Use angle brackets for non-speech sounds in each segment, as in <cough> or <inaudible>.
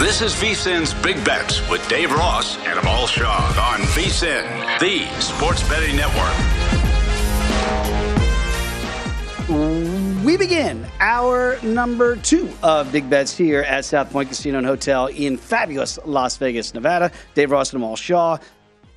This is VSIN's Big Bets with Dave Ross and Amal Shaw on VSIN, the sports betting network. We begin hour number two of Big Bets here at South Point Casino and Hotel in fabulous Las Vegas, Nevada. Dave Ross and Amal Shaw.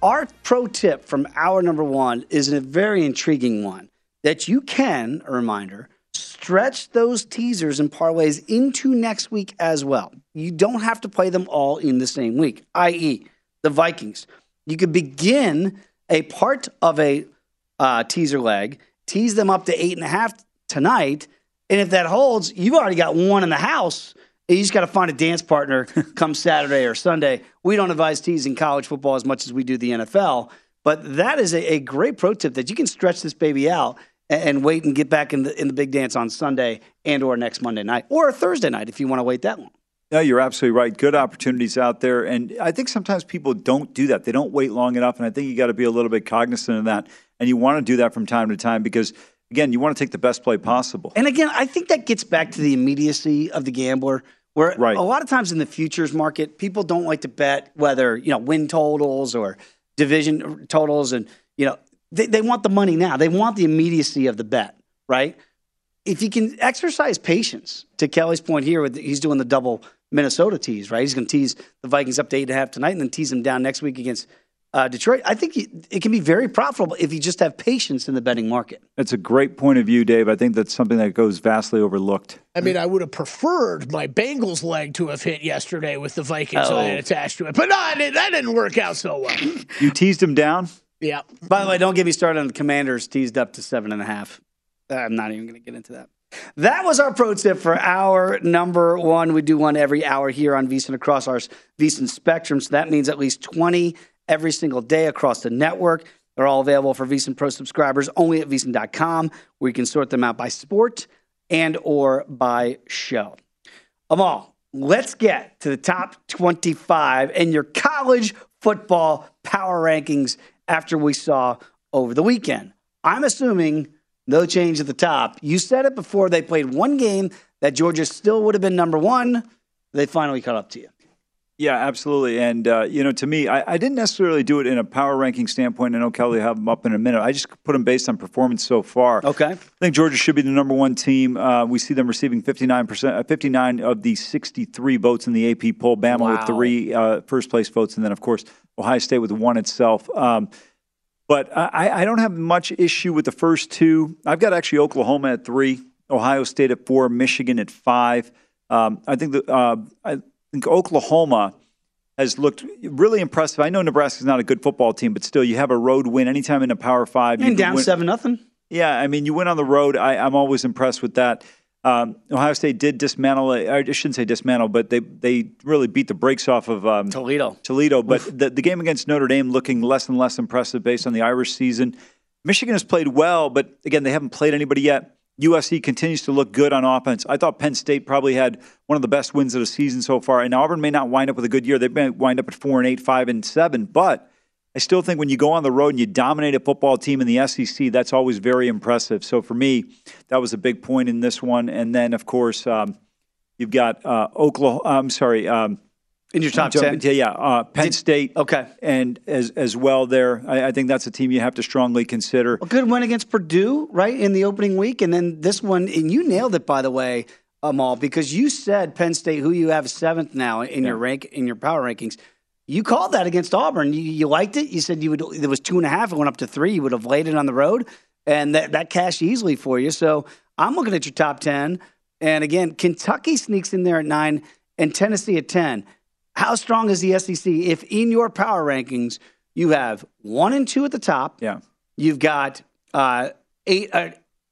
Our pro tip from hour number one is a very intriguing one that you can, a reminder, stretch those teasers and parlays into next week as well. You don't have to play them all in the same week, i.e., the Vikings. You could begin a part of a uh, teaser leg, tease them up to eight and a half tonight, and if that holds, you've already got one in the house. You just got to find a dance partner <laughs> come Saturday or Sunday. We don't advise teasing college football as much as we do the NFL, but that is a, a great pro tip that you can stretch this baby out and wait and get back in the in the big dance on Sunday and or next Monday night or Thursday night if you want to wait that long. No, you're absolutely right. Good opportunities out there, and I think sometimes people don't do that. They don't wait long enough, and I think you got to be a little bit cognizant of that. And you want to do that from time to time because, again, you want to take the best play possible. And again, I think that gets back to the immediacy of the gambler. Where right. a lot of times in the futures market, people don't like to bet whether you know win totals or division totals, and you know they, they want the money now. They want the immediacy of the bet, right? If you can exercise patience, to Kelly's point here, with he's doing the double Minnesota tease, right? He's going to tease the Vikings up to eight and a half tonight, and then tease them down next week against uh, Detroit. I think it can be very profitable if you just have patience in the betting market. That's a great point of view, Dave. I think that's something that goes vastly overlooked. I mean, I would have preferred my Bengals leg to have hit yesterday with the Vikings oh. attached to it, but no, that didn't work out so well. you teased him down. Yeah. By the way, don't get me started on the Commanders teased up to seven and a half. I'm not even going to get into that. That was our pro tip for hour number one. We do one every hour here on VSIN across our VSIN spectrum. So that means at least 20 every single day across the network. They're all available for VSIN Pro subscribers only at VSIN.com, where you can sort them out by sport and or by show. Amal, let's get to the top 25 and your college football power rankings after we saw over the weekend. I'm assuming no change at the top. You said it before they played one game that Georgia still would have been number one. They finally caught up to you. Yeah, absolutely. And, uh, you know, to me, I, I, didn't necessarily do it in a power ranking standpoint. I know Kelly will have them up in a minute. I just put them based on performance so far. Okay. I think Georgia should be the number one team. Uh, we see them receiving 59%, uh, 59 of the 63 votes in the AP poll. Bama wow. with three uh, first place votes. And then, of course, Ohio State with one itself. Um, but I, I don't have much issue with the first two. I've got actually Oklahoma at three, Ohio State at four, Michigan at five. Um, I think that uh, I think Oklahoma has looked really impressive. I know Nebraska's not a good football team, but still, you have a road win anytime in a Power Five. And down win, seven nothing. Yeah, I mean, you win on the road. I, I'm always impressed with that. Um, Ohio State did dismantle. I shouldn't say dismantle, but they they really beat the brakes off of um, Toledo. Toledo, but the, the game against Notre Dame looking less and less impressive based on the Irish season. Michigan has played well, but again, they haven't played anybody yet. USC continues to look good on offense. I thought Penn State probably had one of the best wins of the season so far, and Auburn may not wind up with a good year. They may wind up at four and eight, five and seven, but I still think when you go on the road and you dominate a football team in the SEC, that's always very impressive. So for me, that was a big point in this one. And then, of course, um, you've got uh, Oklahoma. I'm sorry. Um, in your top ten, yeah, yeah. Uh, Penn Did, State, okay, and as as well there. I, I, think that's a team you have to strongly consider. A good win against Purdue, right in the opening week, and then this one, and you nailed it by the way, Amal, because you said Penn State, who you have seventh now in yeah. your rank in your power rankings. You called that against Auburn. You, you, liked it. You said you would. It was two and a half. It went up to three. You would have laid it on the road, and that that cashed easily for you. So I'm looking at your top ten, and again, Kentucky sneaks in there at nine, and Tennessee at ten. How strong is the SEC if in your power rankings you have one and two at the top? Yeah. You've got uh, eight, uh,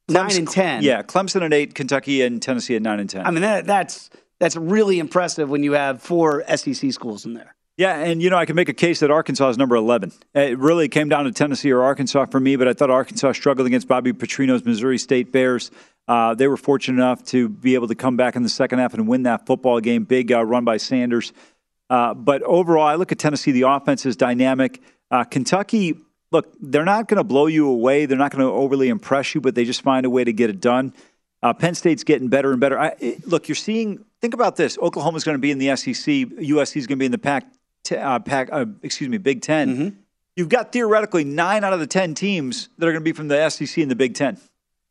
nine and ten. Yeah, Clemson at eight, Kentucky and Tennessee at nine and ten. I mean that, that's that's really impressive when you have four SEC schools in there. Yeah, and you know I can make a case that Arkansas is number eleven. It really came down to Tennessee or Arkansas for me, but I thought Arkansas struggled against Bobby Petrino's Missouri State Bears. Uh, they were fortunate enough to be able to come back in the second half and win that football game. Big uh, run by Sanders. Uh, but overall, I look at Tennessee. The offense is dynamic. Uh, Kentucky, look, they're not going to blow you away. They're not going to overly impress you, but they just find a way to get it done. Uh, Penn State's getting better and better. I, it, look, you're seeing. Think about this: Oklahoma's going to be in the SEC. USC is going to be in the Pac. T- uh, Pac uh, excuse me, Big 10 mm-hmm. You've got theoretically nine out of the ten teams that are going to be from the SEC and the Big Ten.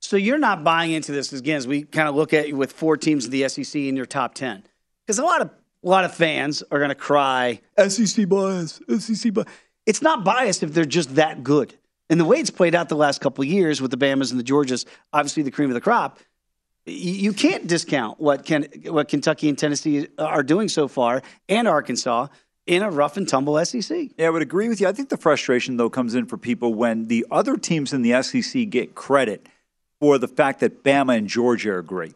So you're not buying into this again as we kind of look at you with four teams in the SEC in your top ten, because a lot of a lot of fans are going to cry, SEC bias, SEC bias. It's not biased if they're just that good. And the way it's played out the last couple years with the Bamas and the Georgias, obviously the cream of the crop, you can't discount what, Ken, what Kentucky and Tennessee are doing so far and Arkansas in a rough and tumble SEC. Yeah, I would agree with you. I think the frustration, though, comes in for people when the other teams in the SEC get credit for the fact that Bama and Georgia are great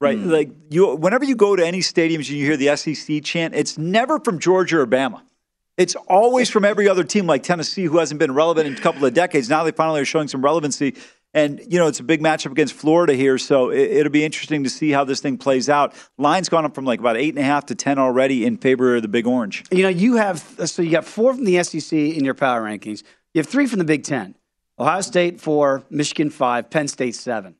right? Mm. Like you, whenever you go to any stadiums and you hear the SEC chant, it's never from Georgia or Bama. It's always from every other team, like Tennessee, who hasn't been relevant in a couple of decades. Now they finally are showing some relevancy. And, you know, it's a big matchup against Florida here, so it, will be interesting to see how this thing plays out. Line's gone up from like about eight and a half to 10 already in favor of the Big Orange. You know, you have, so you got four from the SEC in your power rankings. You have three from the Big Ten Ohio State, four, Michigan, five, Penn State, seven.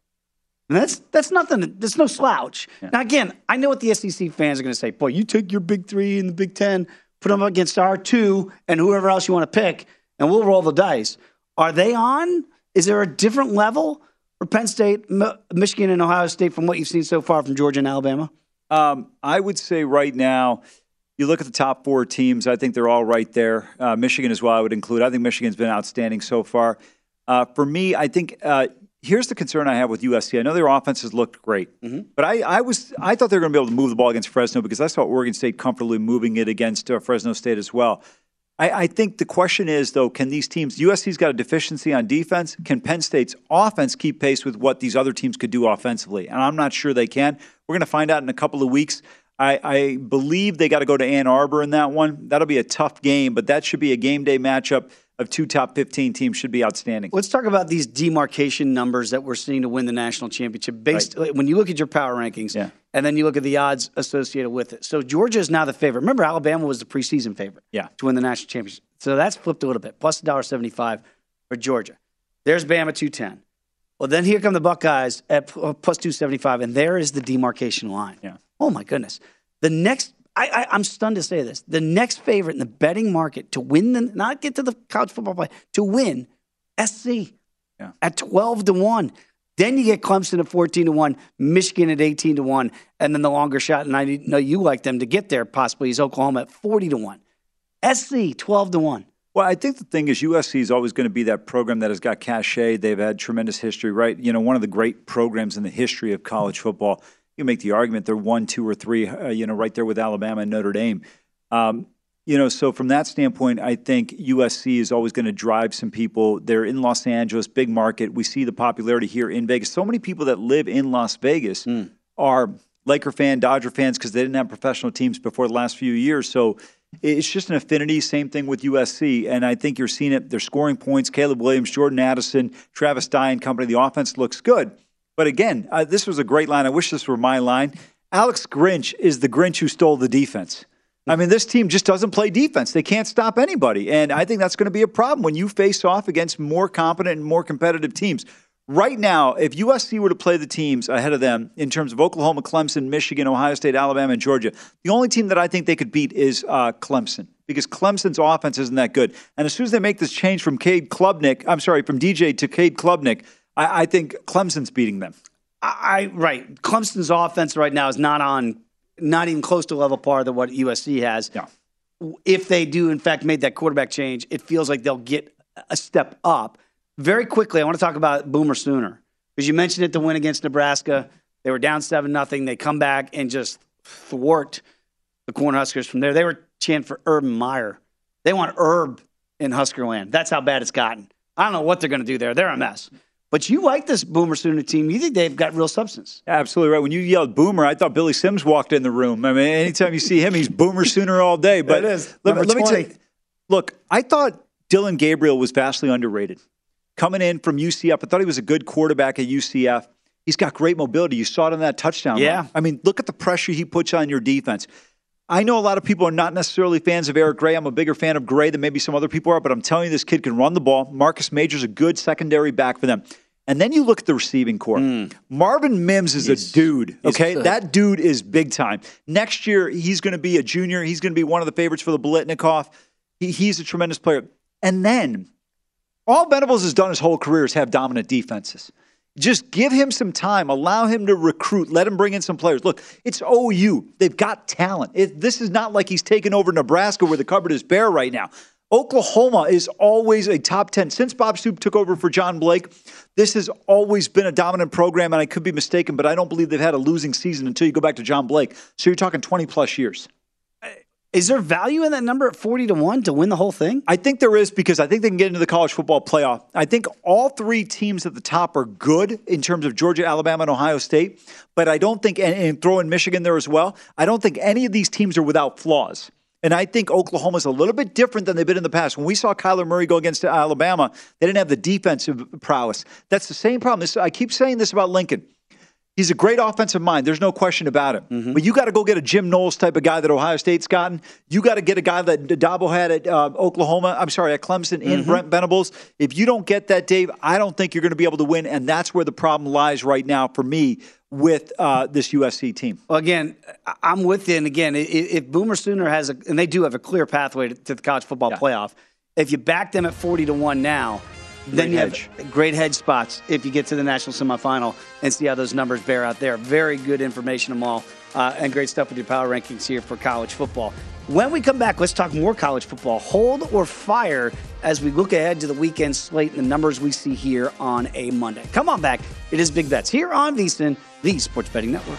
And that's that's nothing. There's no slouch. Yeah. Now again, I know what the SEC fans are going to say. Boy, you take your Big Three and the Big Ten, put them against our two and whoever else you want to pick, and we'll roll the dice. Are they on? Is there a different level for Penn State, M- Michigan, and Ohio State from what you've seen so far from Georgia and Alabama? Um, I would say right now, you look at the top four teams. I think they're all right there. Uh, Michigan as well. I would include. I think Michigan's been outstanding so far. Uh, for me, I think uh, here's the concern I have with USC. I know their offenses looked great, mm-hmm. but I, I, was I thought they were going to be able to move the ball against Fresno because I saw Oregon State comfortably moving it against uh, Fresno State as well. I, I, think the question is though, can these teams? USC's got a deficiency on defense. Can Penn State's offense keep pace with what these other teams could do offensively? And I'm not sure they can. We're going to find out in a couple of weeks. I, I believe they got to go to Ann Arbor in that one. That'll be a tough game, but that should be a game day matchup of two top 15 teams should be outstanding. Let's talk about these demarcation numbers that we're seeing to win the national championship. Based right. when you look at your power rankings, yeah. and then you look at the odds associated with it. So Georgia is now the favorite. Remember, Alabama was the preseason favorite yeah. to win the national championship. So that's flipped a little bit, plus $1.75 for Georgia. There's Bama 210. Well, then here come the Buckeyes at plus 275, and there is the demarcation line. Yeah. Oh, my goodness. The next I, I, am stunned to say this. The next favorite in the betting market to win the not get to the college football play to win SC yeah. at 12 to 1. Then you get Clemson at 14 to 1, Michigan at 18 to 1, and then the longer shot, and I know you like them to get there possibly, is Oklahoma at 40 to 1. SC 12 to 1. Well, I think the thing is USC is always going to be that program that has got cachet. They've had tremendous history, right? You know, one of the great programs in the history of college football you make the argument they're one, two, or three, uh, you know, right there with Alabama and Notre Dame. Um, you know, so from that standpoint, I think USC is always going to drive some people. They're in Los Angeles, big market. We see the popularity here in Vegas. So many people that live in Las Vegas mm. are Laker fan, Dodger fans because they didn't have professional teams before the last few years. So it's just an affinity. Same thing with USC, and I think you're seeing it. They're scoring points. Caleb Williams, Jordan Addison, Travis Dye and company. The offense looks good. But again, uh, this was a great line. I wish this were my line. Alex Grinch is the Grinch who stole the defense. I mean, this team just doesn't play defense. They can't stop anybody. And I think that's going to be a problem when you face off against more competent and more competitive teams. Right now, if USC were to play the teams ahead of them in terms of Oklahoma, Clemson, Michigan, Ohio State, Alabama, and Georgia, the only team that I think they could beat is uh, Clemson because Clemson's offense isn't that good. And as soon as they make this change from Cade Klubnik, I'm sorry, from DJ to Cade Klubnik, I, I think Clemson's beating them. I right. Clemson's offense right now is not on not even close to level par than what USC has. Yeah. If they do, in fact, made that quarterback change, it feels like they'll get a step up. Very quickly, I want to talk about Boomer Sooner because you mentioned it. The win against Nebraska. They were down seven nothing. They come back and just thwart the Cornhuskers from there. They were chanting for Urban Meyer. They want Herb in Huskerland. That's how bad it's gotten. I don't know what they're going to do there. They're a mess. But you like this Boomer Sooner team. You think they've got real substance. Absolutely right. When you yelled Boomer, I thought Billy Sims walked in the room. I mean, anytime you see him, he's Boomer Sooner all day. But it is. Let, let me tell you, look, I thought Dillon Gabriel was vastly underrated. Coming in from UCF, I thought he was a good quarterback at UCF. He's got great mobility. You saw it on that touchdown. Yeah. Run. I mean, look at the pressure he puts on your defense. I know a lot of people are not necessarily fans of Eric Gray. I'm a bigger fan of Gray than maybe some other people are, but I'm telling you, this kid can run the ball. Marcus Major's a good secondary back for them. And then you look at the receiving corps. Mm. Marvin Mims is yes. a dude. Okay, that dude is big time. Next year, he's going to be a junior. He's going to be one of the favorites for the Biletnikoff. He, he's a tremendous player. And then all Venables has done his whole career is have dominant defenses. Just give him some time. Allow him to recruit. Let him bring in some players. Look, it's OU. They've got talent. It, this is not like he's taken over Nebraska where the cupboard is bare right now. Oklahoma is always a top 10. Since Bob Stoops took over for John Blake, this has always been a dominant program, and I could be mistaken, but I don't believe they've had a losing season until you go back to John Blake. So you're talking 20 plus years. Is there value in that number at 40 to 1 to win the whole thing? I think there is because I think they can get into the college football playoff. I think all three teams at the top are good in terms of Georgia, Alabama, and Ohio State, but I don't think, and throw in Michigan there as well, I don't think any of these teams are without flaws. And I think Oklahoma's a little bit different than they've been in the past. When we saw Kyler Murray go against Alabama, they didn't have the defensive prowess. That's the same problem. This, I keep saying this about Lincoln. He's a great offensive mind. There's no question about it. Mm-hmm. But you got to go get a Jim Knowles type of guy that Ohio State's gotten. You got to get a guy that Dabo had at uh, Oklahoma. I'm sorry, at Clemson in mm-hmm. Brent Venables. If you don't get that, Dave, I don't think you're going to be able to win. And that's where the problem lies right now for me with uh, this USC team. Well, again, I'm with you. And again, if Boomer Sooner has a, and they do have a clear pathway to the college football yeah. playoff, if you back them at 40 to 1 now, then you hedge. have great hedge spots if you get to the national semifinal and see how those numbers bear out there. Very good information, Amal, uh, and great stuff with your power rankings here for college football. When we come back, let's talk more college football. Hold or fire as we look ahead to the weekend slate and the numbers we see here on a Monday. Come on back. It is Big Bets here on VSIN, the Sports Betting Network.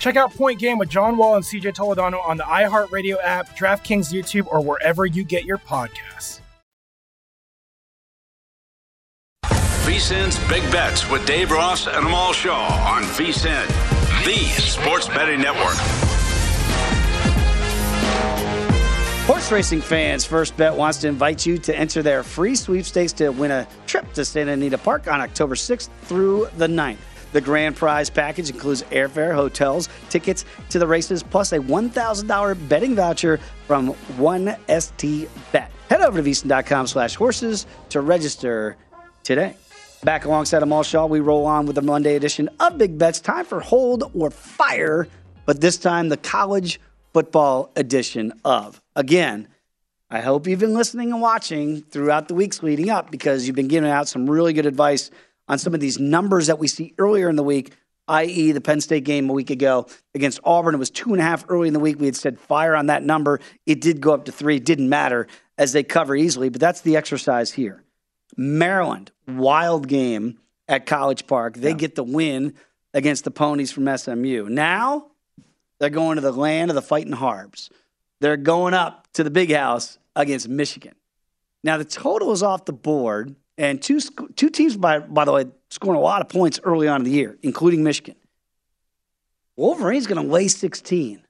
Check out Point Game with John Wall and CJ Toledano on the iHeartRadio app, DraftKings YouTube, or wherever you get your podcasts. VSIN's Big Bets with Dave Ross and Amal Shaw on VSIN, the sports betting network. Horse racing fans, First Bet wants to invite you to enter their free sweepstakes to win a trip to Santa Anita Park on October 6th through the 9th. The grand prize package includes airfare, hotels, tickets to the races, plus a $1,000 betting voucher from 1ST Bet. Head over to vsin.com slash horses to register today. Back alongside Amal Shaw, we roll on with the Monday edition of Big Bets. Time for Hold or Fire, but this time the college football edition of. Again, I hope you've been listening and watching throughout the weeks leading up because you've been giving out some really good advice on some of these numbers that we see earlier in the week, i.e., the Penn State game a week ago against Auburn. It was two and a half early in the week. We had said fire on that number. It did go up to three. It didn't matter as they cover easily, but that's the exercise here. Maryland, wild game at College Park. They get the win against the Ponies from SMU. Now they're going to the land of the fighting Harbs. They're going up to the big house against Michigan. Now the total is off the board, and two two teams by by the way scoring a lot of points early on in the year, including Michigan. Wolverine's going to lay 16.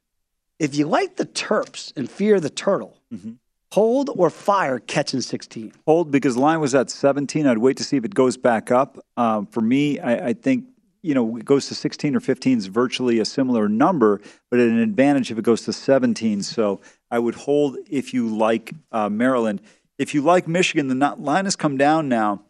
If you like the Terps and fear the turtle, hold or fire catching 16. Hold because line was at 17. I'd wait to see if it goes back up. Um, for me, I, I think you know it goes to 16 or 15 is virtually a similar number, but at an advantage if it goes to 17. So I would hold if you like uh, Maryland. If you like Michigan, the not- line has come down now.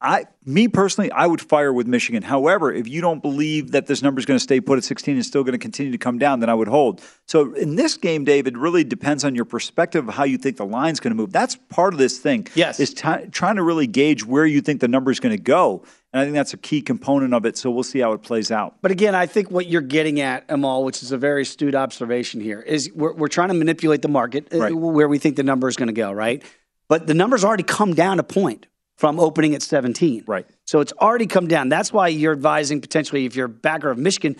I, me personally, I would fire with Michigan. However, if you don't believe that this number is going to stay put at 16 and still going to continue to come down, then I would hold. So in this game, David, really depends on your perspective of how you think the line's going to move. That's part of this thing. Yes, is t- trying to really gauge where you think the number is going to go, and I think that's a key component of it. So we'll see how it plays out. But again, I think what you're getting at, Amal, which is a very astute observation here, is we're, we're trying to manipulate the market uh, Right. where we think the number is going to go, right? But the number's already come down a point from opening at 17. Right. So it's already come down. That's why you're advising potentially, if you're a backer of Michigan,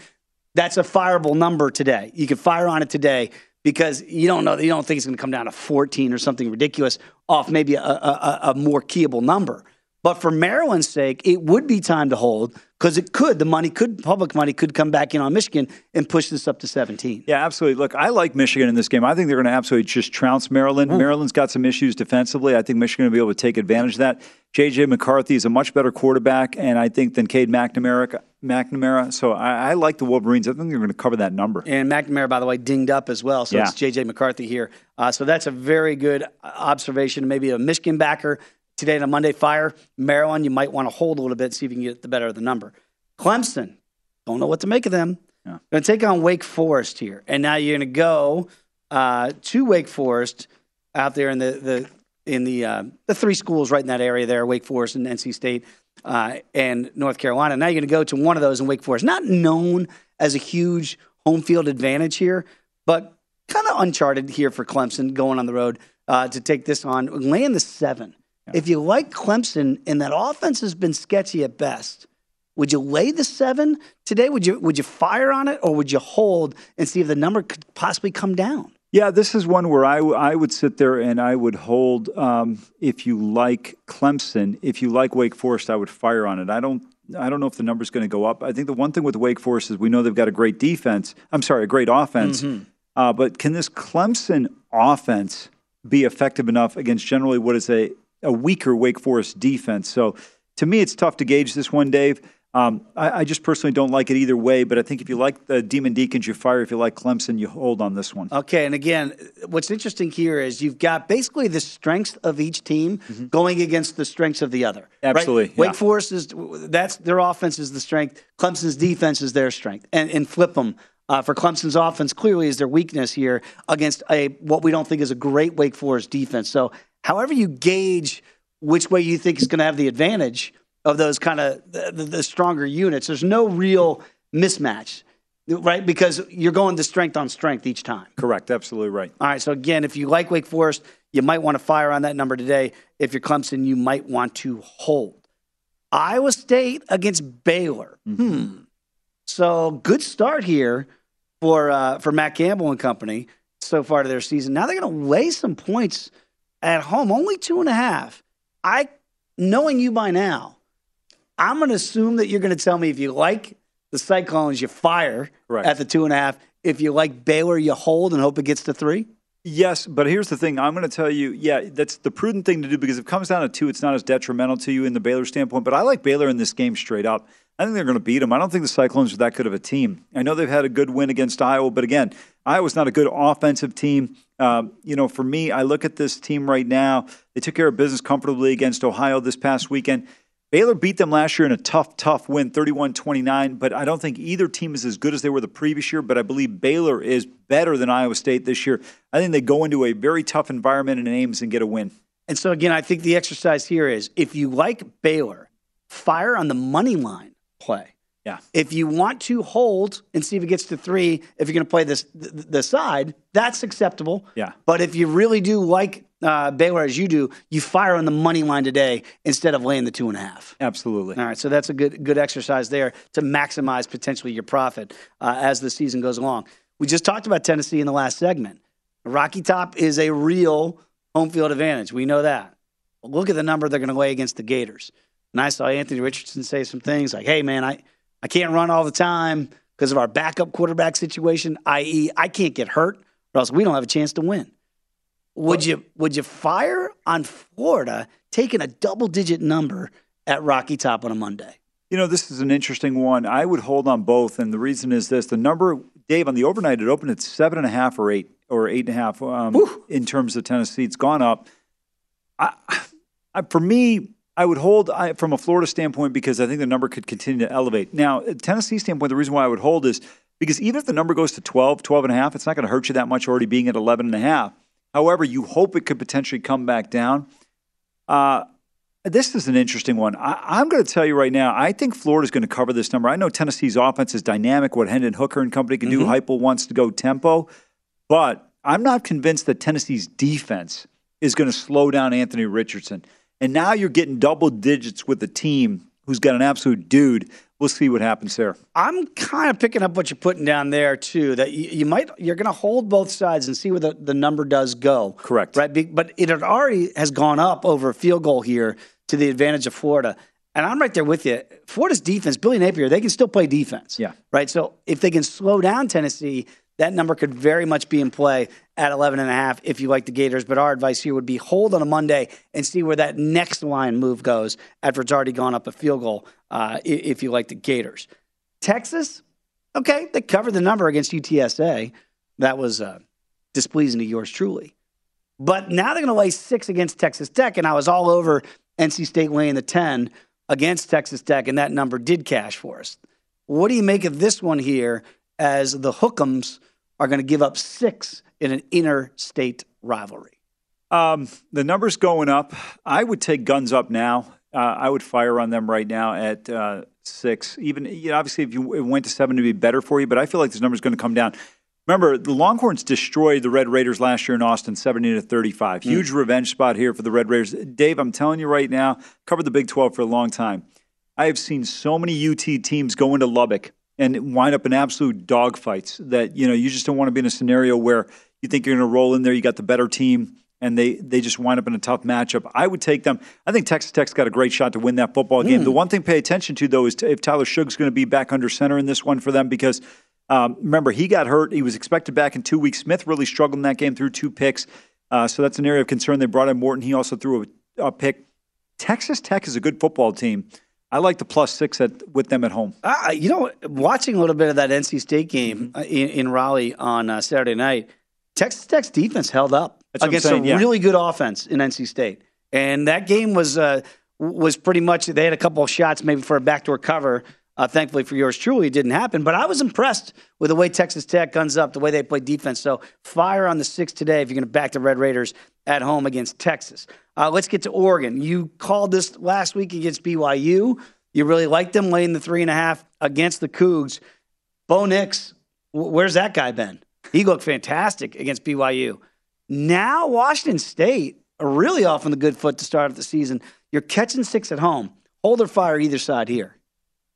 that's a fireable number today. You can fire on it today because you don't know, you don't think it's going to come down to 14 or something ridiculous off maybe a, a, a- a more keyable number. But for Maryland's sake, it would be time to hold because it could, the money could, public money could come back in on Michigan and push this up to 17. Yeah, absolutely. Look, I like Michigan in this game. I think they're going to absolutely just trounce Maryland. Maryland's got some issues defensively. I think Michigan will be able to take advantage of that. JJ McCarthy is a much better quarterback, and I think than Cade McNamara. McNamara. So I, I like the Wolverines. I think they're going to cover that number. And McNamara, by the way, dinged up as well. So Yeah. it's J.J. McCarthy here. Uh, so that's a very good observation. Maybe a Michigan backer today on a Monday Fire. Maryland, you might want to hold a little bit, see if you can get the better of the number. Clemson, don't know what to make of them. Yeah. Going to take on Wake Forest here. And now you're going to go uh, to Wake Forest out there in the, the in the uh, the three schools right in that area there, Wake Forest and NC State uh, and North Carolina. Now you're going to go to one of those in Wake Forest, not known as a huge home field advantage here, but kind of uncharted here for Clemson going on the road uh, to take this on, laying the seven. If you like Clemson and that offense has been sketchy at best, would you lay the seven today? Would you would you fire on it or would you hold and see if the number could possibly come down? Yeah, this is one where I, w- I would sit there and I would hold. Um, if you like Clemson, if you like Wake Forest, I would fire on it. I don't. I don't know if the number's going to go up. I think the one thing with Wake Forest is we know they've got a great defense. I'm sorry, a great offense. Mm-hmm. Uh, but can this Clemson offense be effective enough against generally what is a, a weaker Wake Forest defense? So to me, it's tough to gauge this one, Dave. Um, I, I, just personally don't like it either way, but I think if you like the Demon Deacons, you fire. If you like Clemson, you hold on this one. Okay, and again, what's interesting here is you've got basically the strengths of each team mm-hmm. going against the strengths of the other. Absolutely, right? Wake Forest is that's their offense is the strength. Clemson's defense is their strength, and and flip them. Uh, for Clemson's offense, clearly is their weakness here against a what we don't think is a great Wake Forest defense. So, however you gauge which way you think is going to have the advantage of those kind of the, the, stronger units. There's no real mismatch, right? Because you're going to strength on strength each time. Correct. Absolutely right. All right. So again, if you like Wake Forest, you might want to fire on that number today. If you're Clemson, you might want to hold. Iowa State against Baylor. Mm-hmm. Hmm. So good start here for uh, for Matt Campbell and company so far to their season. Now they're going to lay some points at home, only two and a half. I, knowing you by now, I'm going to assume that you're going to tell me if you like the Cyclones, you fire right. at the two and a half. If you like Baylor, you hold and hope it gets to three. Yes, but here's the thing. I'm going to tell you, yeah, that's the prudent thing to do because if it comes down to two, it's not as detrimental to you in the Baylor standpoint. But I like Baylor in this game straight up. I think they're going to beat them. I don't think the Cyclones are that good of a team. I know they've had a good win against Iowa, but again, Iowa's not a good offensive team. Um, you know, for me, I look at this team right now. They took care of business comfortably against Ohio this past weekend. Baylor beat them last year in a tough, tough win, 31 29. But I don't think either team is as good as they were the previous year. But I believe Baylor is better than Iowa State this year. I think they go into a very tough environment in Ames and get a win. And so, again, I think the exercise here is if you like Baylor, fire on the money line play. Yeah. If you want to hold and see if it gets to three, if you're going to play this the, the side, that's acceptable. Yeah. But if you really do like uh, Baylor as you do, you fire on the money line today instead of laying the two and a half. Absolutely. All right. So that's a good good exercise there to maximize potentially your profit uh, as the season goes along. We just talked about Tennessee in the last segment. Rocky Top is a real home field advantage. We know that. Look at the number they're going to lay against the Gators. And I saw Anthony Richardson say some things like, "Hey, man, I." I can't run all the time because of our backup quarterback situation, i.e., I can't get hurt, or else we don't have a chance to win. Would you would you fire on Florida taking a double digit number at Rocky Top on a Monday? You know, this is an interesting one. I would hold on both, and the reason is this: the number, Dave, on the overnight, it opened at seven and a half or eight or eight and a half um, in terms of Tennessee. It's gone up. I, I, for me, I would hold I, from a Florida standpoint because I think the number could continue to elevate. Now, Tennessee standpoint, the reason why I would hold is because even if the number goes to 12, 12 and a half, it's not going to hurt you that much already being at 11 and a half. However, you hope it could potentially come back down. Uh, this is an interesting one. I, am going to tell you right now, I think Florida's going to cover this number. I know Tennessee's offense is dynamic, what Hendon Hooker and company can mm-hmm. do. Heupel wants to go tempo, but I'm not convinced that Tennessee's defense is going to slow down Anthony Richardson. And now you're getting double digits with a team who's got an absolute dude. We'll see what happens there. I'm kind of picking up what you're putting down there too. That you, you might you're going to hold both sides and see where the, the number does go. Correct. Right. But it already has gone up over a field goal here to the advantage of Florida. And I'm right there with you. Florida's defense, Billy Napier, they can still play defense. Yeah. Right. So if they can slow down Tennessee, that number could very much be in play at 11 and a half if you like the Gators. But our advice here would be hold on a Monday and see where that next line move goes after it's already gone up a field goal uh, if you like the Gators. Texas, okay, they covered the number against UTSA. That was uh, displeasing to yours truly. But now they're going to lay six against Texas Tech, and I was all over NC State laying the 10 against Texas Tech, and that number did cash for us. What do you make of this one here as the Hookums are going to give up six in an interstate rivalry? Um, the number's going up. I would take guns up now. Uh, I would fire on them right now at uh, six. Even you know, obviously, if you went to seven, to be better for you. But I feel like this number's going to come down. Remember, the Longhorns destroyed the Red Raiders last year in Austin, 70 to 35. Hmm. Huge revenge spot here for the Red Raiders. Dave, I'm telling you right now, covered the Big 12 for a long time. I have seen so many UT teams go into Lubbock and wind up in absolute dogfights that you know you just don't want to be in a scenario where you think you're going to roll in there, you got the better team, and they they just wind up in a tough matchup. I would take them. I think Texas Tech's got a great shot to win that football game. Mm. The one thing to pay attention to though is if Tyler Shough's going to be back under center in this one for them because um, remember he got hurt. He was expected back in two weeks. Smith really struggled in that game threw two picks, uh, so that's an area of concern. They brought in Morton. He also threw a, a pick. Texas Tech is a good football team. I like the plus six at, with them at home. Uh, you know, watching a little bit of that NC State game Mm-hmm. uh, in, in Raleigh on uh, Saturday night, Texas Tech's defense held up That's against saying, a yeah. really good offense in NC State, and that game was uh, was pretty much they had a couple of shots maybe for a backdoor cover. Uh, thankfully for yours truly, it didn't happen. But I was impressed with the way Texas Tech guns up, the way they play defense. So fire on the six today if you're going to back the Red Raiders at home against Texas. Uh, let's get to Oregon. You called this last week against BYU. You really liked them laying the three and a half against the Cougs. Bo Nix, where's that guy been? He looked fantastic against BYU. Now Washington State are really off on the good foot to start the season. You're catching six at home. Hold or fire either side here.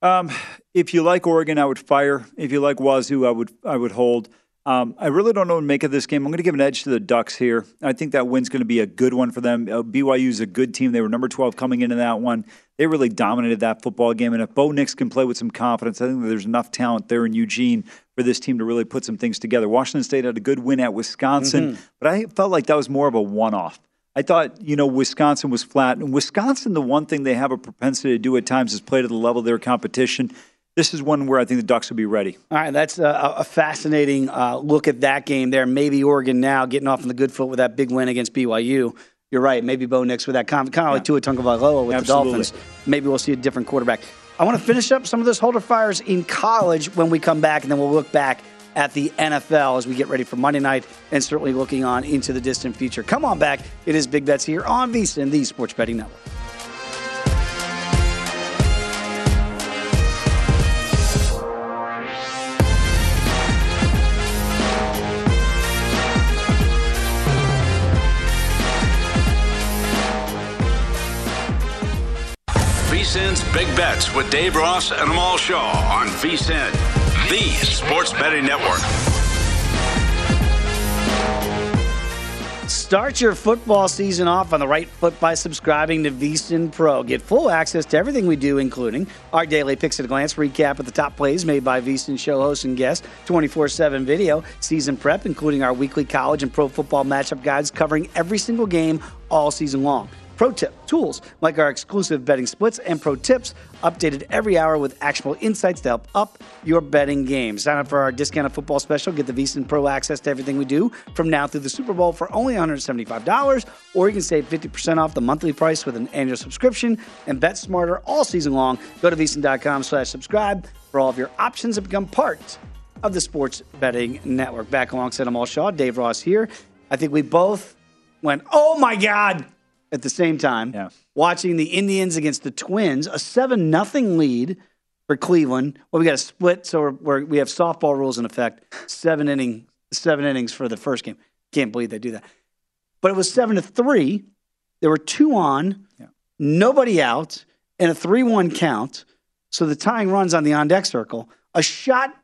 Um, if you like Oregon, I would fire. If you like Wazoo, I would I would hold. Um, I really don't know what to make of this game. I'm going to give an edge to the Ducks here. I think that win's going to be a good one for them. Uh, BYU is a good team. They were number 12 coming into that one. They really dominated that football game. And if Bo Nix can play with some confidence, I think there's enough talent there in Eugene for this team to really put some things together. Washington State had a good win at Wisconsin, Mhm. but I felt like that was more of a one off. I thought, you know, Wisconsin was flat. And Wisconsin, the one thing they have a propensity to do at times is play to the level of their competition. This is one where I think the Ducks will be ready. All right, that's a, a fascinating uh, look at that game there. Maybe Oregon now getting off on the good foot with that big win against BYU. You're right. Maybe Bo Nix with that kind of, like Tua Tagovailoa with Absolutely. the Dolphins. Maybe we'll see a different quarterback. I want to finish up some of those holder fires in college when we come back, and then we'll look back at the NFL as we get ready for Monday night and certainly looking on into the distant future. Come on back. It is Big Bets here on VSIN, the Sports Betting Network. Big Bets with Dave Ross and Amal Shaw on VSIN, the sports betting network. Start your football season off on the right foot by subscribing to VSIN Pro. Get full access to everything we do, including our daily picks at a glance recap of the top plays made by VSIN show hosts and guests, 24 7 video, season prep, including our weekly college and pro football matchup guides covering every single game all season long. Pro tip tools like our exclusive betting splits and pro tips updated every hour with actionable insights to help up your betting game. Sign up for our discounted football special. Get the VSiN Pro access to everything we do from now through the Super Bowl for only $175, or you can save 50% off the monthly price with an annual subscription and bet smarter all season long. Go to VSiN.com slash subscribe for all of your options and become part of the Sports Betting Network. Back alongside Amal Shaw, Dave Ross here. I think we both went, oh my God, at the same time. Yeah. Watching the Indians against the Twins, a 7 nothing lead for Cleveland. Well, we got a split, so we're, we're, we have softball rules in effect. Seven inning, seven innings for the first game. Can't believe they do that. But it was seven to three. There were two on, nobody out, and a three-one count. So the tying runs on the on-deck circle. A shot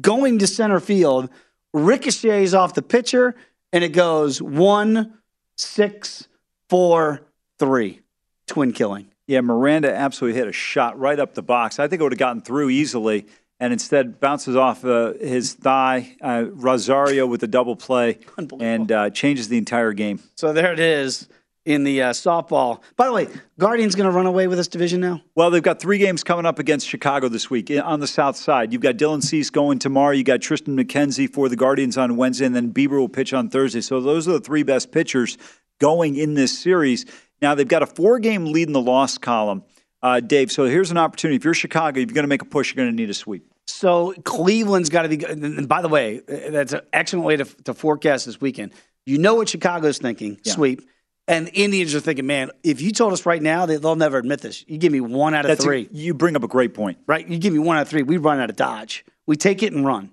going to center field ricochets off the pitcher, and it goes one, six, four, three. Twin killing. Yeah, Miranda absolutely hit a shot right up the box. I think it would have gotten through easily, and instead bounces off uh, his thigh. Uh, Rosario with the double play and uh, changes the entire game. So there it is in the uh, softball. By the way, Guardians going to run away with this division now? Well, they've got three games coming up against Chicago this week on the south side. You've got Dylan Cease going tomorrow. You got Triston McKenzie for the Guardians on Wednesday, and then Bieber will pitch on Thursday. So those are the three best pitchers going in this series. Now they've got a four-game lead in the loss column, uh, Dave. So here's an opportunity. If you're Chicago, if you're going to make a push, you're going to need a sweep. So Cleveland's got to be. And by the way, that's an excellent way to, to forecast this weekend. You know what Chicago's thinking? Sweep. And Indians are thinking, man, if you told us right now, they, they'll never admit this. You give me one out of That's a- three. you bring up a great point. right? You give me one out of three. We run out of Dodge. We take it and run.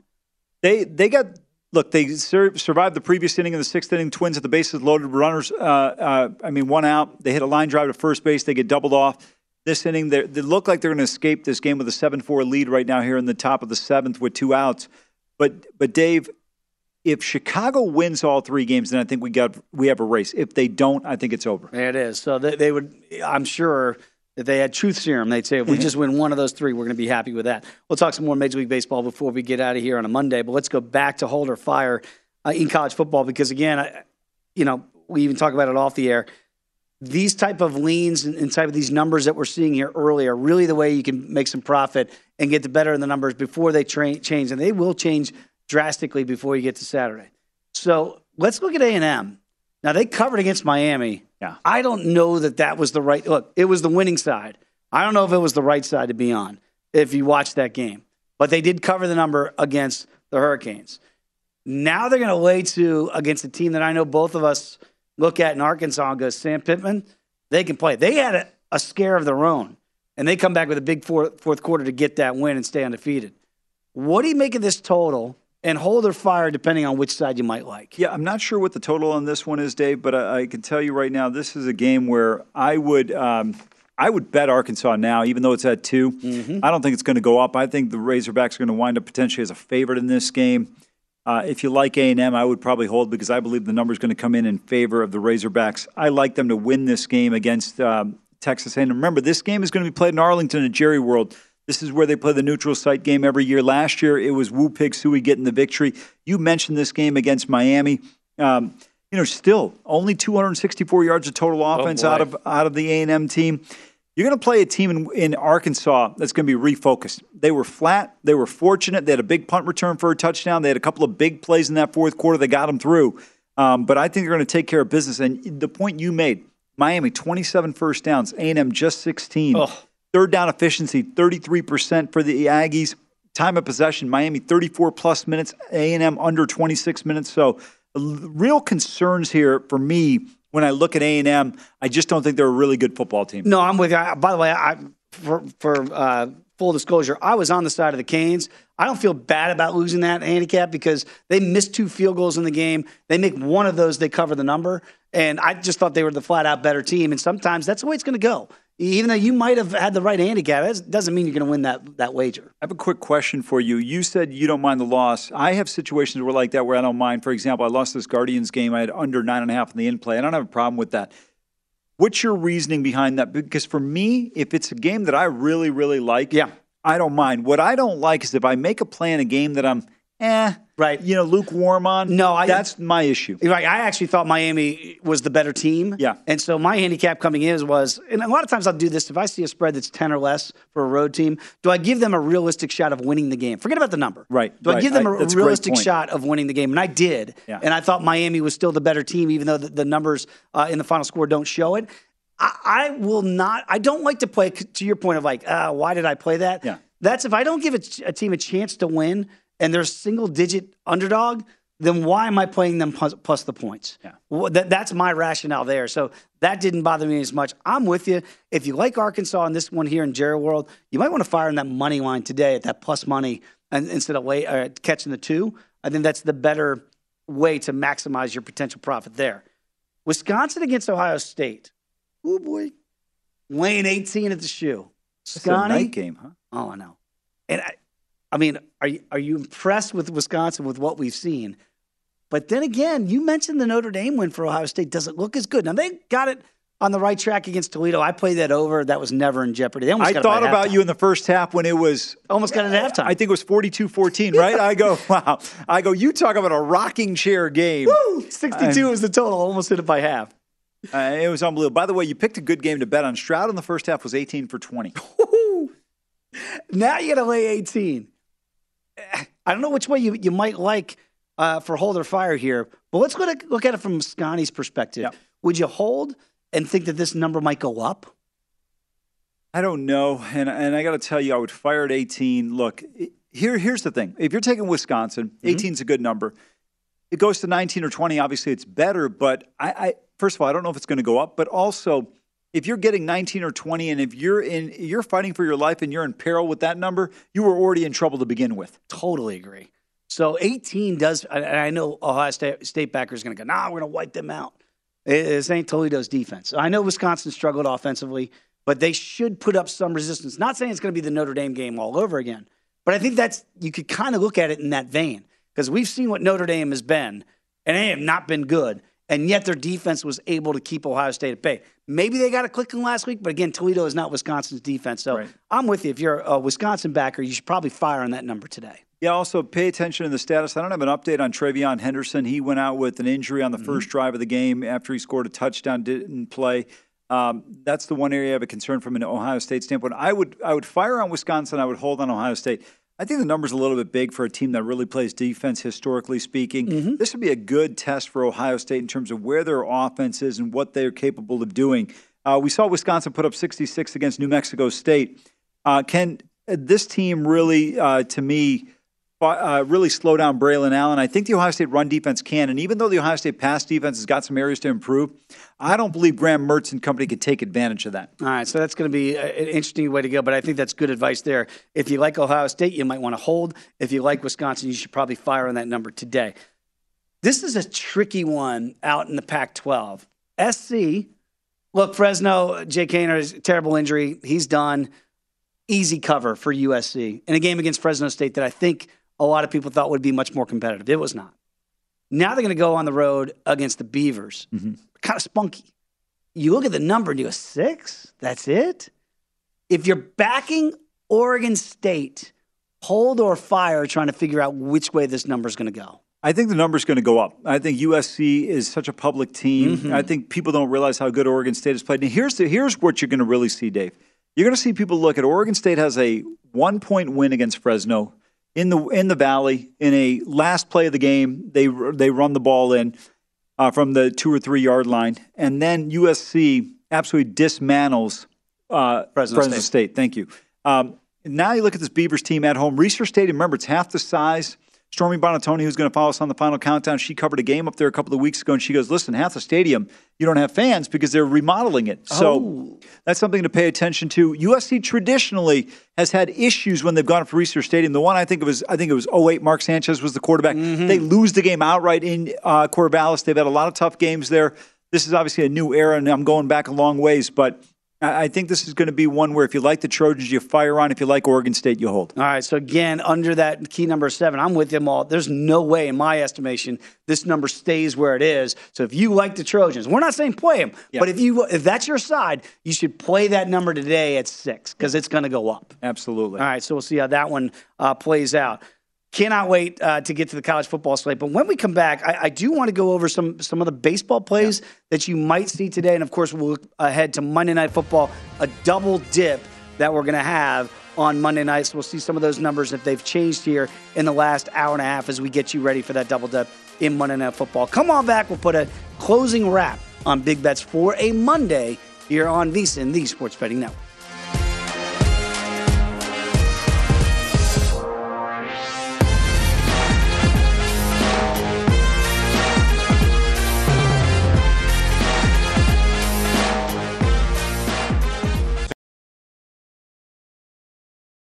They they got look, they sur- survived the previous inning in the sixth inning. Twins at the bases loaded, runners. Uh, uh, I mean, one out. They hit a line drive to first base. They get doubled off. This inning, they look like they're going to escape this game with a seven-four lead right now here in the top of the seventh with two outs. But but Dave, if Chicago wins all three games, then I think we got we have a race. If they don't, I think it's over. It is. So they, they would, I'm sure, if they had truth serum, they'd say if we just win one of those three, we're going to be happy with that. We'll talk some more Major League Baseball before we get out of here on a Monday. But let's go back to hold or fire uh, in college football because again, I, you know, we even talk about it off the air. These type of leans and, and type of these numbers that we're seeing here early are really the way you can make some profit and get the better in the numbers before they tra- change, and they will change drastically before you get to Saturday. So let's look at A and M. Now they covered against Miami. Yeah. I don't know that that was the right look. It was the winning side. I don't know if it was the right side to be on if you watched that game, but they did cover the number against the Hurricanes. Now they're going to lay to against a team that I know both of us look at in Arkansas and go, Sam Pittman, they can play. They had a, a scare of their own, and they come back with a big fourth quarter to get that win and stay undefeated. What do you make of this total? And hold or fire depending on which side you might like. Yeah, I'm not sure what the total on this one is, Dave, but I, I can tell you right now, this is a game where I would. Um, I would bet Arkansas now, even though it's at 2 Mm-hmm. I don't think it's going to go up. I think the Razorbacks are going to wind up potentially as a favorite in this game. Uh, if you like A and M, I would probably hold because I believe the number is going to come in in favor of the Razorbacks. I like them to win this game against um, Texas A&M. Remember, this game is going to be played in Arlington at Jerry World. This is where they play the neutral site game every year. Last year, it was Woo Pig Sooie getting the victory. You mentioned this game against Miami. Um, you know, still only 264 yards of total offense boy. out of out of the A and M team. You're going to play a team in, in Arkansas that's going to be refocused. They were flat. They were fortunate. They had a big punt return for a touchdown. They had a couple of big plays in that fourth quarter They got them through. Um, but I think they're going to take care of business. And the point you made, Miami 27 first downs, A&M just 16. Third down efficiency 33% for the Aggies. Time of possession, Miami 34 plus minutes, A&M under 26 minutes. So real concerns here for me when I look at A&M. I just don't think they're a really good football team. No, I'm with you. I- By the way, I for, for uh, full disclosure, I was on the side of the Canes. I don't feel bad about losing that handicap because they missed two field goals in the game. They make one of those, they cover the number. And I just thought they were the flat out better team. And sometimes that's the way it's going to go. Even though you might have had the right handicap, that doesn't mean you're going to win that, that wager. I have a quick question for you. You said you don't mind the loss. I have situations where like that where I don't mind. For example, I lost this Guardians game. I had under nine and a half in the in play. I don't have a problem with that. What's your reasoning behind that? Because for me, if it's a game that I really, really like, yeah, I don't mind. What I don't like is if I make a play in a game that I'm eh, right, you know, lukewarm on. No, I, that's my issue. Right. I actually thought Miami was the better team. Yeah. And so my handicap coming in was, and a lot of times I'll do this if I see a spread that's 10 or less for a road team, do I give them a realistic shot of winning the game? Forget about the number. Right. Do I give them I- a realistic point. shot of winning the game? And I did. Yeah. And I thought Miami was still the better team, even though the, the numbers uh, in the final score don't show it. I, I will not, I don't like to play, to your point of like, uh, why did I play that? Yeah. That's if I don't give a, a team a chance to win and they're single digit underdog, then why am I playing them plus, plus the points? Yeah. Well, that, that's my rationale there. So that didn't bother me as much. I'm with you. If you like Arkansas and this one here in Jerry World, you might want to fire in that money line today at that plus money and, instead of lay, uh, catching the two. I think that's the better way to maximize your potential profit there. Wisconsin against Ohio State. Oh boy, Lane 18 at the shoe. It's a Scotty, night game, huh? Oh, I know. I, mean, are you, are you impressed with Wisconsin with what we've seen? But then again, you mentioned the Notre Dame win for Ohio State. doesn't look as good? Now they got it on the right track against Toledo. I played that over. That was never in jeopardy. They almost I thought about halftime. you in the first half when it was Almost got it at halftime. I think it was 42-14, right? I go, <laughs> wow. I go, you talk about a rocking chair game. Woo! 62 was the total. Almost hit it by half. Uh, it was unbelievable. By the way, you picked a good game to bet on. Stroud in the first half was 18 for 20. <laughs> Now you got to lay 18. I don't know which way you, you might like uh, for hold or fire here, but let's go to, look at it from Scotty's perspective. Would you hold and think that this number might go up? I don't know, and and I got to tell you, I would fire at 18. Look, here here's the thing: if you're taking Wisconsin, 18 is a good number. It goes to 19 or 20. Obviously, it's better, but I, I first of all, I don't know if it's going to go up. But also, if you're getting 19 or 20, and if you're in, you're fighting for your life, and you're in peril with that number, you were already in trouble to begin with. Totally agree. So 18 does, and I know Ohio State, State backers going to go, nah, we're going to wipe them out. It, ain't Toledo's defense. I know Wisconsin struggled offensively, but they should put up some resistance. Not saying it's going to be the Notre Dame game all over again, but I think that's, you could kind of look at it in that vein because we've seen what Notre Dame has been, and they have not been good and yet their defense was able to keep Ohio State at bay. Maybe they got a clicking last week, but again, Toledo is not Wisconsin's defense. So right. I'm with you. If you're a Wisconsin backer, you should probably fire on that number today. Yeah, also pay attention to the status. I don't have an update on TreVeyon Henderson. He went out with an injury on the mm-hmm. first drive of the game after he scored a touchdown, didn't play. Um, that's the one area I have a concern from an Ohio State standpoint. I would I would fire on Wisconsin. I would hold on Ohio State. I think the number's a little bit big for a team that really plays defense, historically speaking. Mm-hmm. This would be a good test for Ohio State in terms of where their offense is and what they're capable of doing. Uh, we saw Wisconsin put up 66 against New Mexico State. Uh, can this team really, uh, to me, uh, really slow down Braylon Allen. I think the Ohio State run defense can, and even though the Ohio State pass defense has got some areas to improve, I don't believe Graham Mertz and company could take advantage of that. All right, so that's going to be an interesting way to go, but I think that's good advice there. If you like Ohio State, you might want to hold. If you like Wisconsin, you should probably fire on that number today. This is a tricky one out in the Pac 12. SC, look, Fresno, Jake Haener's terrible injury. He's done. Easy cover for USC in a game against Fresno State that I think – a lot of people thought would be much more competitive. It was not. Now they're going to go on the road against the Beavers. Mm-hmm. Kind of spunky. You look at the number and you go, six? That's it? If you're backing Oregon State, hold or fire trying to figure out which way this number is going to go. I think the number's going to go up. I think USC is such a public team. Mm-hmm. I think people don't realize how good Oregon State has played. And here's the, here's what you're going to really see, Dave. You're going to see people look at Oregon State has a one point win against Fresno in the in the valley in a last play of the game. They they run the ball in uh, from the two or three yard line, and then USC absolutely dismantles uh, Fresno, State. State. Thank you. Um, now you look at this Beavers team at home. Reser Stadium, remember, it's half the size Stormy Buonantony, who's going to follow us on the final countdown, she covered a game up there a couple of weeks ago, and she goes, "Listen, half the stadium you don't have fans because they're remodeling it." So oh. that's something to pay attention to. USC traditionally has had issues when they've gone up to Reser Stadium. The one I think of was I think it was 08, Mark Sanchez was the quarterback. Mm-hmm. They lose the game outright in uh, Corvallis. They've had a lot of tough games there. This is obviously a new era, and I'm going back a long ways, but I think this is going to be one where if you like the Trojans, you fire on. If you like Oregon State, you hold. All right. So again, under that key number seven, I'm with them all. There's no way, in my estimation, this number stays where it is. So if you like the Trojans, we're not saying play them, yeah. but if you if that's your side, you should play that number today at six because it's going to go up. Absolutely. All right. So we'll see how that one uh, plays out. Cannot wait uh, to get to the college football slate. But when we come back, I, I do want to go over some some of the baseball plays yeah. that you might see today, and of course, we'll look ahead to Monday Night Football, a double dip that we're going to have on Monday night. So we'll see some of those numbers if they've changed here in the last hour and a half as we get you ready for that double dip in Monday Night Football. Come on back. We'll put a closing wrap on Big Bets for a Monday here on VSIN, the Sports Betting Network.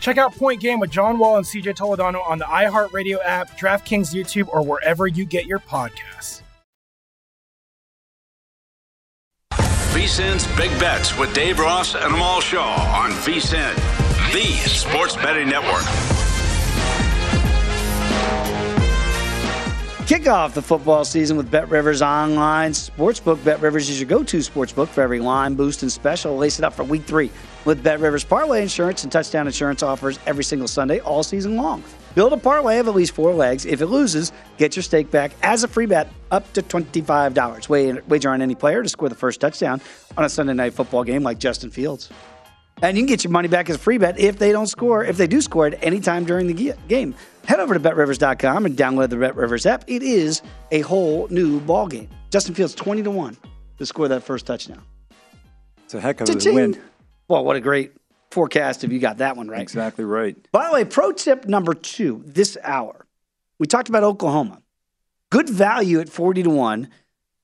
Check out Point Game with John Wall and CJ Toledano on the iHeartRadio app, DraftKings YouTube, or wherever you get your podcasts. VSIN's Big Bets with Dave Ross and Amal Shah on VSIN, the sports betting network. Kick off the football season with Bet Rivers Online Sportsbook. Bet Rivers is your go to sportsbook for every line, boost, and special. Lace it up for week three with Bet Rivers Parlay Insurance and Touchdown Insurance offers every single Sunday, all season long. Build a parlay of at least four legs. If it loses, get your stake back as a free bet up to $25. Wager on any player to score the first touchdown on a Sunday night football game like Justin Fields. And you can get your money back as a free bet if they don't score, if they do score at any time during the game. Head over to betrivers.com and download the BetRivers app. It is a whole new ball game. Justin Fields 20 to 1 to score that first touchdown. It's a heck of a Cha-ching. win. Well, what a great forecast if you got that one right. Exactly right. By the way, pro tip number two this hour. We talked about Oklahoma. Good value at 40 to 1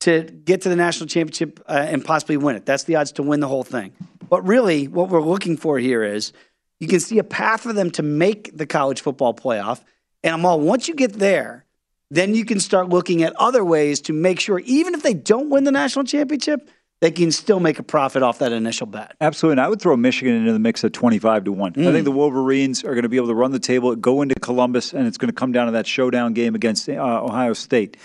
to get to the national championship uh, and possibly win it. That's the odds to win the whole thing. But really, what we're looking for here is you can see a path for them to make the college football playoff. And I'm all, once you get there, then you can start looking at other ways to make sure, even if they don't win the national championship, they can still make a profit off that initial bet. Absolutely. And I would throw Michigan into the mix at 25 to 1. I Mm. think the Wolverines are going to be able to run the table, go into Columbus, and it's going to come down to that showdown game against uh, Ohio State.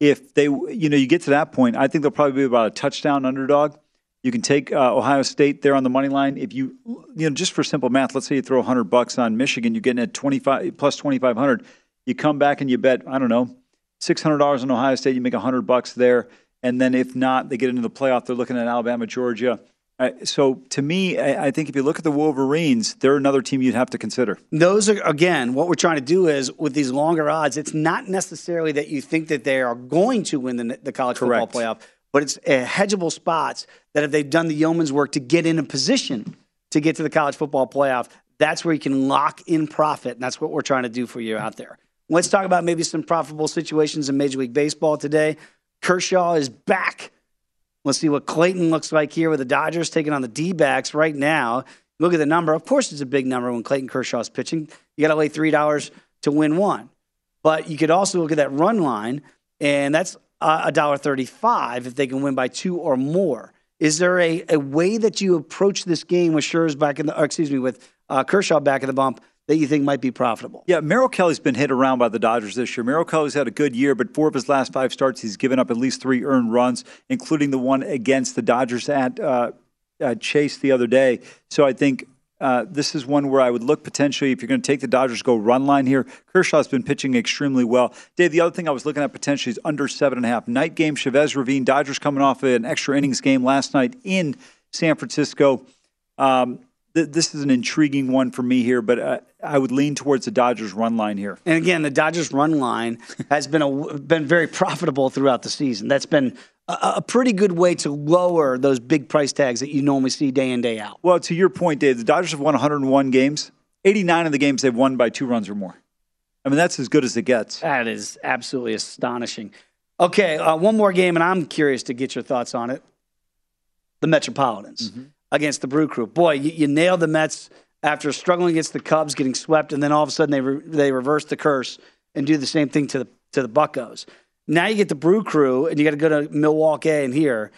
If they, you know, you get to that point, I think they'll probably be about a touchdown underdog. You can take uh, Ohio State there on the money line. If you, you know, just for simple math, let's say you throw 100 bucks on Michigan, you're getting at 25 plus 2,500. You come back and you bet, I don't know, $600 on Ohio State, you make 100 bucks there. And then if not, they get into the playoff. They're looking at Alabama, Georgia. So to me, I, I think if you look at the Wolverines, they're another team you'd have to consider. Those are again what we're trying to do is with these longer odds. It's not necessarily that you think that they are going to win the, the college Correct. football playoff, but it's uh, hedgeable spots that if they've done the yeoman's work to get in a position to get to the college football playoff, that's where you can lock in profit, and that's what we're trying to do for you out there. Let's talk about maybe some profitable situations in Major League Baseball today. Kershaw is back. Let's see what Clayton looks like here with the Dodgers taking on the D backs right now. Look at the number. Of course, it's a big number when Clayton Kershaw's pitching. You got to lay $3 to win one. But you could also look at that run line, and that's uh, a dollar thirty-five if they can win by two or more. Is there a, a way that you approach this game with Scherz back in the, excuse me, with uh, Kershaw back in the bump that you think might be profitable? Yeah, Merrill Kelly's been hit around by the Dodgers this year. Merrill Kelly's had a good year, but four of his last five starts, he's given up at least three earned runs, including the one against the Dodgers at uh, Chase the other day. So I think uh, this is one where I would look potentially if you're going to take the Dodgers go run line here. Kershaw's been pitching extremely well. Dave, the other thing I was looking at potentially is under seven and a half. Night game, Chavez Ravine. Dodgers coming off an extra innings game last night in San Francisco. Um, th- this is an intriguing one for me here, but uh, I would lean towards the Dodgers run line here. And again, the Dodgers run line has been a, been very profitable throughout the season. That's been a, a pretty good way to lower those big price tags that you normally see day in day out. Well, to your point, Dave, the Dodgers have won 101 games. 89 of the games they've won by two runs or more. I mean, that's as good as it gets. That is absolutely astonishing. Okay, uh, one more game, and I'm curious to get your thoughts on it. The Metropolitans against the Brew Crew. Boy, you, you nailed the Mets after struggling against the Cubs, getting swept, and then all of a sudden they re- they reverse the curse and do the same thing to the to the Buccos. Now you get the Brew Crew, and you got to go to Milwaukee and here.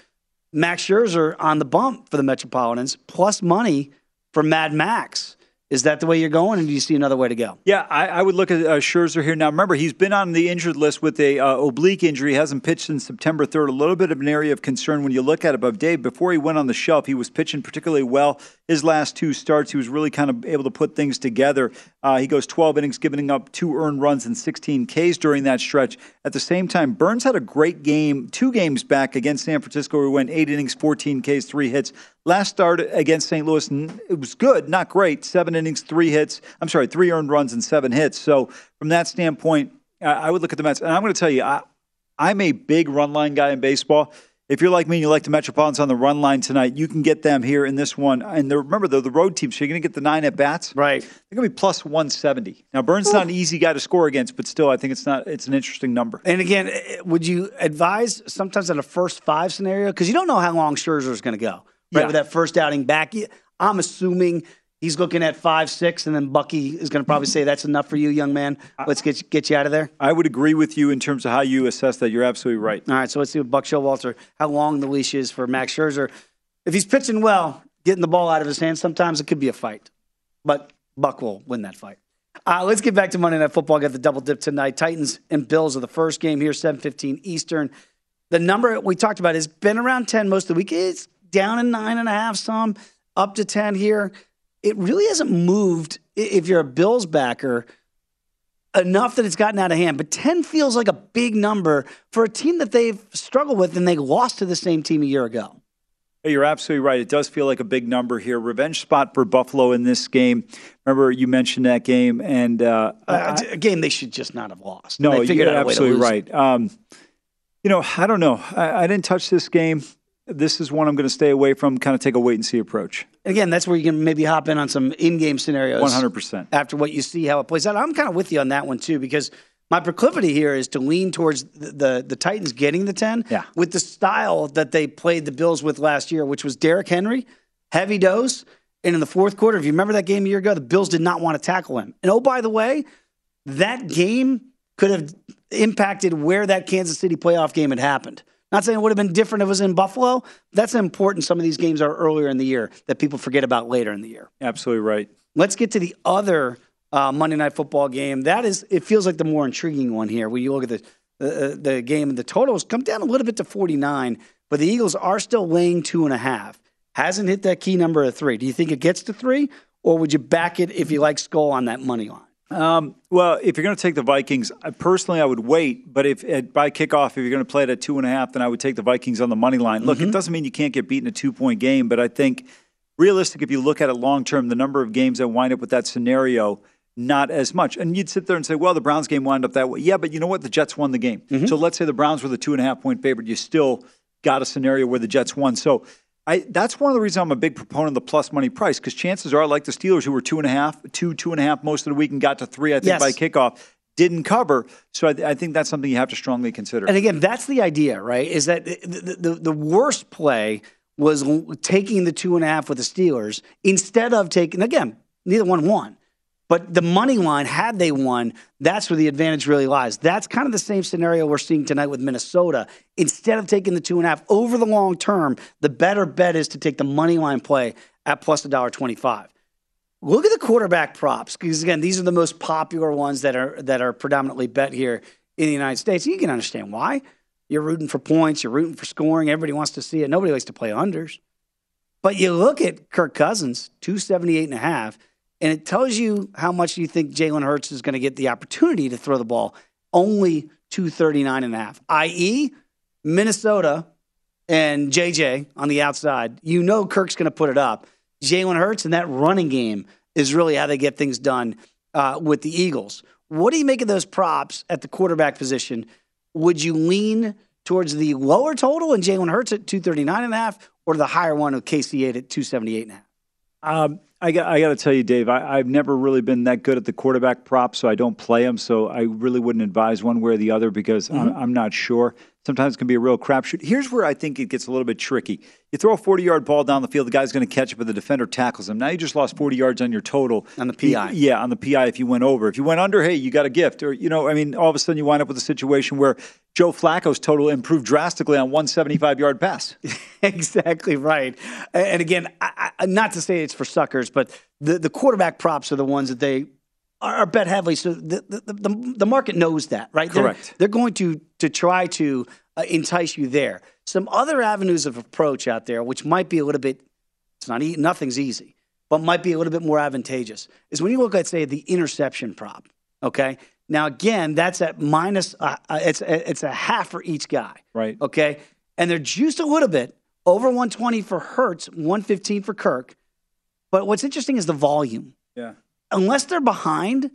Max Scherzer on the bump for the Metropolitans, plus money for Mad Max. Is that the way you're going, and do you see another way to go? Yeah, I, I would look at uh, Scherzer here. Now, remember, he's been on the injured list with a uh, oblique injury. He hasn't pitched since September 3rd. A little bit of an area of concern when you look at it. But Dave, before he went on the shelf, he was pitching particularly well. His last two starts, he was really kind of able to put things together. Uh, he goes 12 innings, giving up two earned runs and 16 Ks during that stretch. At the same time, Burnes had a great game, two games back against San Francisco, he went eight innings, 14 Ks, three hits. Last start against St. Louis, it was good, not great. Seven innings, three hits. I'm sorry, three earned runs and seven hits. So from that standpoint, I would look at the Mets. And I'm going to tell you, I, I'm a big run line guy in baseball. If you're like me and you like the Metropolitans on the run line tonight, you can get them here in this one. And remember, they're the road team, so you're going to get the nine at bats. Right. They're going to be plus 170. Now, Burnes is not an easy guy to score against, but still, I think it's not. It's an interesting number. And again, eh, would you advise sometimes in a first five scenario because you don't know how long Scherzer is going to go right Yeah. with that first outing back? I'm assuming he's looking at five six, and then Bucky is going to probably say that's enough for you, young man. Let's get you, get you out of there. I would agree with you in terms of how you assess that. You're absolutely right. All right, so let's see what Buck Showalter, how long the leash is for Max Scherzer. If he's pitching well, getting the ball out of his hands, sometimes it could be a fight. But Buck will win that fight. Uh, let's get back to Monday Night Football. Got the double dip tonight. Titans and Bills are the first game here, 7.15 Eastern. The number we talked about has been around 10 most of the week. It's down in nine and a half, some up to 10 here. It really hasn't moved if you're a Bills backer enough that it's gotten out of hand. But 10 feels like a big number for a team that they've struggled with and they lost to the same team a year ago. Hey, You're absolutely right. It does feel like a big number here. Revenge spot for Buffalo in this game. Remember, you mentioned that game, and uh, Uh, a game they should just not have lost. no, you're out a way to absolutely right. Um, you know, I don't know. I, I didn't touch this game. This is one I'm going to stay away from. Kind of take a wait and see approach. Again, that's where you can maybe hop in on some in-game scenarios. 100%. After what you see how it plays out, I'm kind of with you on that one too because my proclivity here is to lean towards the the, the Titans getting the ten. Yeah. With the style that they played the Bills with last year, which was Derrick Henry, heavy dose, and in the fourth quarter, if you remember that game a year ago, the Bills did not want to tackle him. And oh, by the way, that game could have impacted where that Kansas City playoff game had happened. Not saying it would have been different if it was in Buffalo. That's important some of these games are earlier in the year that people forget about later in the year. Absolutely right. Let's get to the other uh, Monday Night Football game. That is, it feels like the more intriguing one here. When you look at the the, the game and the totals come down a little bit to 49, but the Eagles are still laying two and a half. Hasn't hit that key number of three. Do you think it gets to three, or would you back it if you like Skol on that money line? Um, well, if you're going to take the Vikings, I, personally, I would wait. But if at, by kickoff, if you're going to play it at two and a half, then I would take the Vikings on the money line. Look, it doesn't mean you can't get beaten a two point game, but I think realistic, if you look at it long term, the number of games that wind up with that scenario, not as much. And you'd sit there and say, well, the Browns game wound up that way. Yeah, but you know what? The Jets won the game. So let's say the Browns were the two and a half point favorite. You still got a scenario where the Jets won. So I, that's one of the reasons I'm a big proponent of the plus money price because chances are, like the Steelers, who were two and a half, two, two and a half most of the week and got to three, I think, Yes. by kickoff, didn't cover. So I, I think that's something you have to strongly consider. And again, that's the idea, right? Is that the, the, the, worst play was taking the two and a half with the Steelers instead of taking, again, neither one won. But the money line, had they won, that's where the advantage really lies. That's kind of the same scenario we're seeing tonight with Minnesota. Instead of taking the two and a half over the long term, the better bet is to take the money line play at plus a dollar twenty-five. Look at the quarterback props because again, these are the most popular ones that are that are predominantly bet here in the United States. You can understand why. You're rooting for points, you're rooting for scoring. Everybody wants to see it. Nobody likes to play unders. But you look at Kirk Cousins, 278 and a half, and it tells you how much you think Jalen Hurts is going to get the opportunity to throw the ball. Only 239 and a half, i.e., Minnesota and JJ on the outside. You know Kirk's going to put it up. Jalen Hurts and that running game is really how they get things done uh, with the Eagles. What do you make of those props at the quarterback position? Would you lean towards the lower total and Jalen Hurts at 239 and a half or the higher one of KC8 at 278 and a half? Um, I got, I got to tell you, Dave, I, have never really been that good at the quarterback prop, so I don't play them. So I really wouldn't advise one way or the other because mm-hmm. I'm, I'm, not sure. Sometimes it can be a real crapshoot. Here's where I think it gets a little bit tricky. You throw a 40 yard ball down the field, the guy's going to catch it, but the defender tackles him. Now you just lost 40 yards on your total. On the PI. Yeah, on the PI if you went over. If you went under, hey, you got a gift. Or, you know, I mean, all of a sudden you wind up with a situation where Joe Flacco's total improved drastically on one 75 yard pass. <laughs> exactly right. And again, I, I, not to say it's for suckers, but the, the quarterback props are the ones that they are bet heavily. So the, the, the, the market knows that, right? Correct. They're, they're going to, to try to uh, entice you there. Some other avenues of approach out there, which might be a little bit, it's not, easy, nothing's easy, but might be a little bit more advantageous, is when you look at, say, the interception prop, okay? Now, again, that's at minus, uh, uh it's, it's a half for each guy. Right. Okay? And they're juiced a little bit, over 120 for Hurts, 115 for Kirk. But what's interesting is the volume. Yeah. Unless they're behind,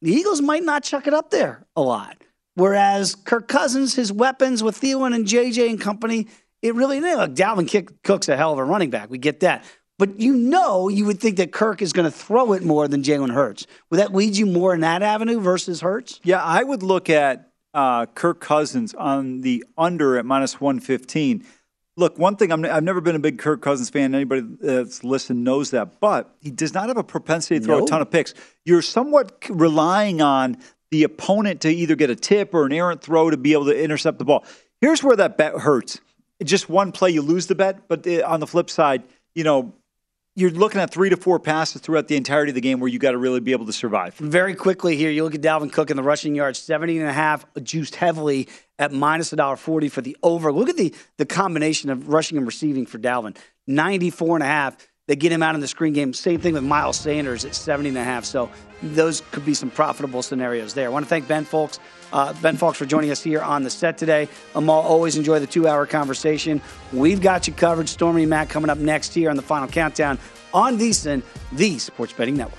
the Eagles might not chuck it up there a lot. Whereas Kirk Cousins, his weapons with Thielen and JJ and company, it really, know, Dalvin Cook's a hell of a running back. We get that. But you know, you would think that Kirk is going to throw it more than Jalen Hurts. Would that lead you more in that avenue versus Hurts? Yeah, I would look at uh, Kirk Cousins on the under at minus 115 Look, one thing, i have never been a big Kirk Cousins fan. Anybody that's listened knows that. But he does not have a propensity to throw no. a ton of picks. You're somewhat relying on the opponent to either get a tip or an errant throw to be able to intercept the ball. Here's where that bet hurts. Just one play, you lose the bet. But uh, on the flip side, you know, you're looking at three to four passes throughout the entirety of the game where you got to really be able to survive. Very quickly here, you look at Dalvin Cook in the rushing yards, 70 and a half, juiced heavily at minus $1.40 for the over. Look at the, the combination of rushing and receiving for Dalvin, 94 and a half. They get him out in the screen game. Same thing with Miles Sanders at 70 and a half. So those could be some profitable scenarios there. I want to thank Ben Fowlkes, uh, Ben Fowlkes for joining us here on the set today. Amal, always enjoy the two-hour conversation. We've got you covered. Stormy Matt coming up next here on the Final Countdown on VSIN, the Sports Betting Network.